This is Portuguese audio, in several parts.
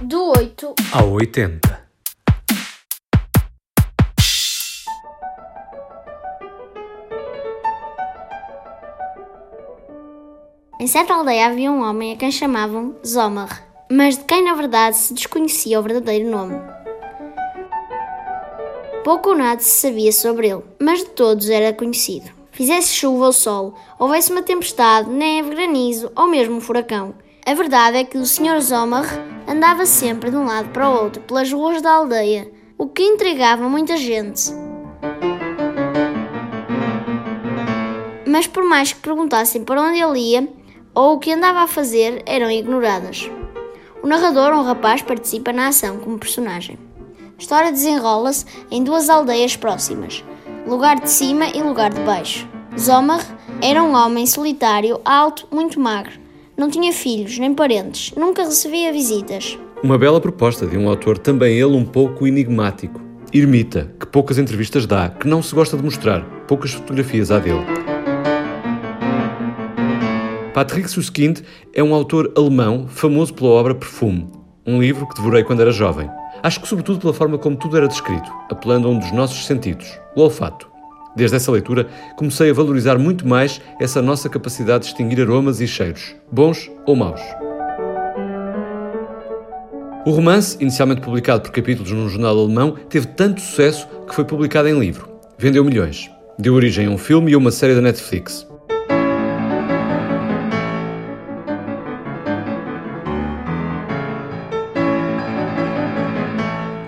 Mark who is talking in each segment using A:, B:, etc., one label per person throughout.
A: Do 8
B: ao 80.
A: Em certa aldeia havia um homem a quem chamavam Zomar, mas de quem na verdade se desconhecia o verdadeiro nome. Pouco ou nada se sabia sobre ele, mas de todos era conhecido. Fizesse chuva ou sol, houvesse uma tempestade, neve, granizo ou mesmo um furacão. A verdade é que o Sr. Zomar andava sempre de um lado para o outro pelas ruas da aldeia, o que intrigava muita gente. Mas por mais que perguntassem para onde ele ia ou o que andava a fazer, eram ignoradas. O narrador, um rapaz, participa na ação como personagem. A história desenrola-se em duas aldeias próximas, lugar de cima e lugar de baixo. Zomar era um homem solitário, alto, muito magro. Não tinha filhos nem parentes, nunca recebia visitas.
B: Uma bela proposta de um autor também ele um pouco enigmático. Ermita, que poucas entrevistas dá, que não se gosta de mostrar, poucas fotografias há dele. Patrick Suskind é um autor alemão famoso pela obra Perfume, um livro que devorei quando era jovem. Acho que sobretudo pela forma como tudo era descrito, apelando a um dos nossos sentidos, o olfato. Desde essa leitura, comecei a valorizar muito mais essa nossa capacidade de distinguir aromas e cheiros, bons ou maus. O romance, inicialmente publicado por capítulos num jornal alemão, teve tanto sucesso que foi publicado em livro. Vendeu milhões. Deu origem a um filme e a uma série da Netflix.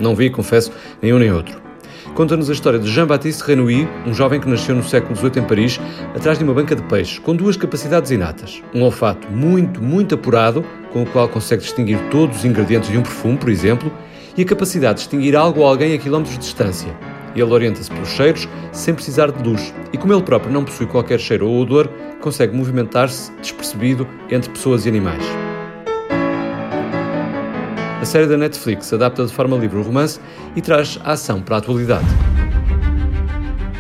B: Não vi, confesso, nenhum nem outro. Conta-nos a história de Jean-Baptiste Renouy, um jovem que nasceu no século XVIII em Paris, atrás de uma banca de peixes, com duas capacidades inatas. Um olfato muito, muito apurado, com o qual consegue distinguir todos os ingredientes de um perfume, por exemplo, e a capacidade de distinguir algo ou alguém a quilómetros de distância. Ele orienta-se pelos cheiros, sem precisar de luz, e como ele próprio não possui qualquer cheiro ou odor, consegue movimentar-se despercebido entre pessoas e animais. A série da Netflix adapta de forma livre o romance e traz a ação para a atualidade.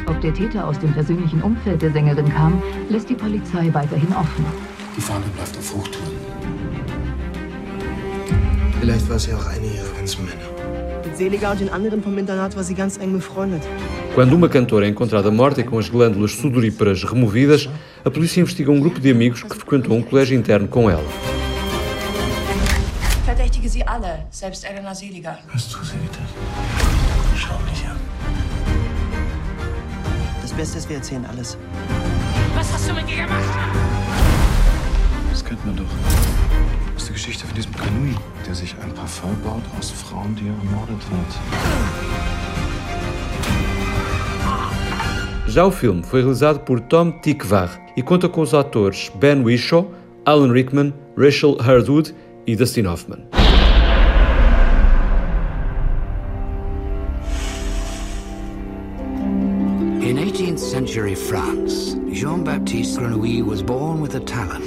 C: Ob der Täter aus dem persönlichen Umfeld der Sängerin kam, lässt die Polizei weiterhin offen.
D: Die Fahndung bleibt auf Hochtouren. Vielleicht war sie auch eine ihrer ganzen Männer.
E: Mit Seliger und den anderen vom Internat war sie ganz eng befreundet.
B: Quando uma cantora é encontrada morta e com as glândulas sudoríparas removidas, a polícia investiga um grupo de amigos que frequentou um colégio interno com ela.
F: Verdächtige sie alle, selbst Elena Seliger.
D: Was tust du das? Schau mich an.
E: Das Beste ist, wir erzählen alles.
F: Was hast du mit ihr gemacht?
D: Das kennt man doch. Das ist die Geschichte von diesem Kanui, der sich ein Parfum baut aus Frauen, die er ermordet hat.
B: Já o filme foi realizado por Tom Tikvar e conta com os atores Ben Whishaw, Alan Rickman, Rachel Hardwood e Dustin Hoffman.
G: France, Jean Baptiste Grenouille was born with a talent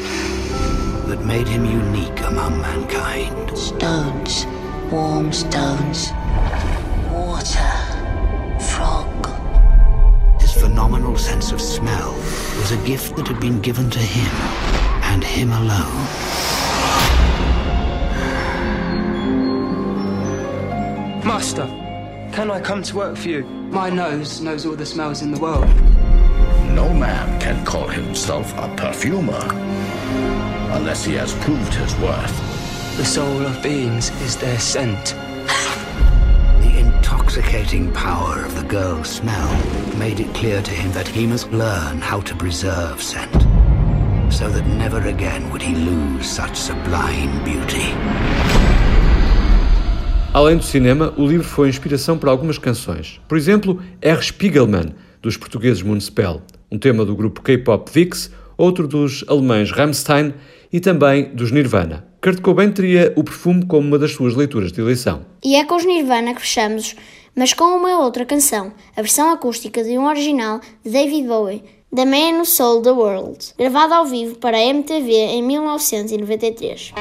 G: that made him unique among mankind.
H: Stones, warm stones, water, frog.
G: His phenomenal sense of smell was a gift that had been given to him, and him alone.
E: Master, can I come to work for you?
I: My nose knows all the smells in the world.
J: No man can call himself a perfumer unless he has proved his worth.
I: The soul of beings is their scent.
G: The intoxicating power of the girl's smell made it clear to him that he must learn how to preserve scent, so that never again would he lose such sublime beauty.
B: Além do cinema, o livro foi inspiração para algumas canções. Por exemplo, R. Spiegelman, dos portugueses Municipal, um tema do grupo K-pop Vix, outro dos alemães Rammstein e também dos Nirvana. Kurt Cobain teria o perfume como uma das suas leituras de eleição.
A: E é com os Nirvana que fechamos, mas com uma outra canção, a versão acústica de um original de David Bowie, The Man Who Sold the World, gravada ao vivo para a MTV em 1993.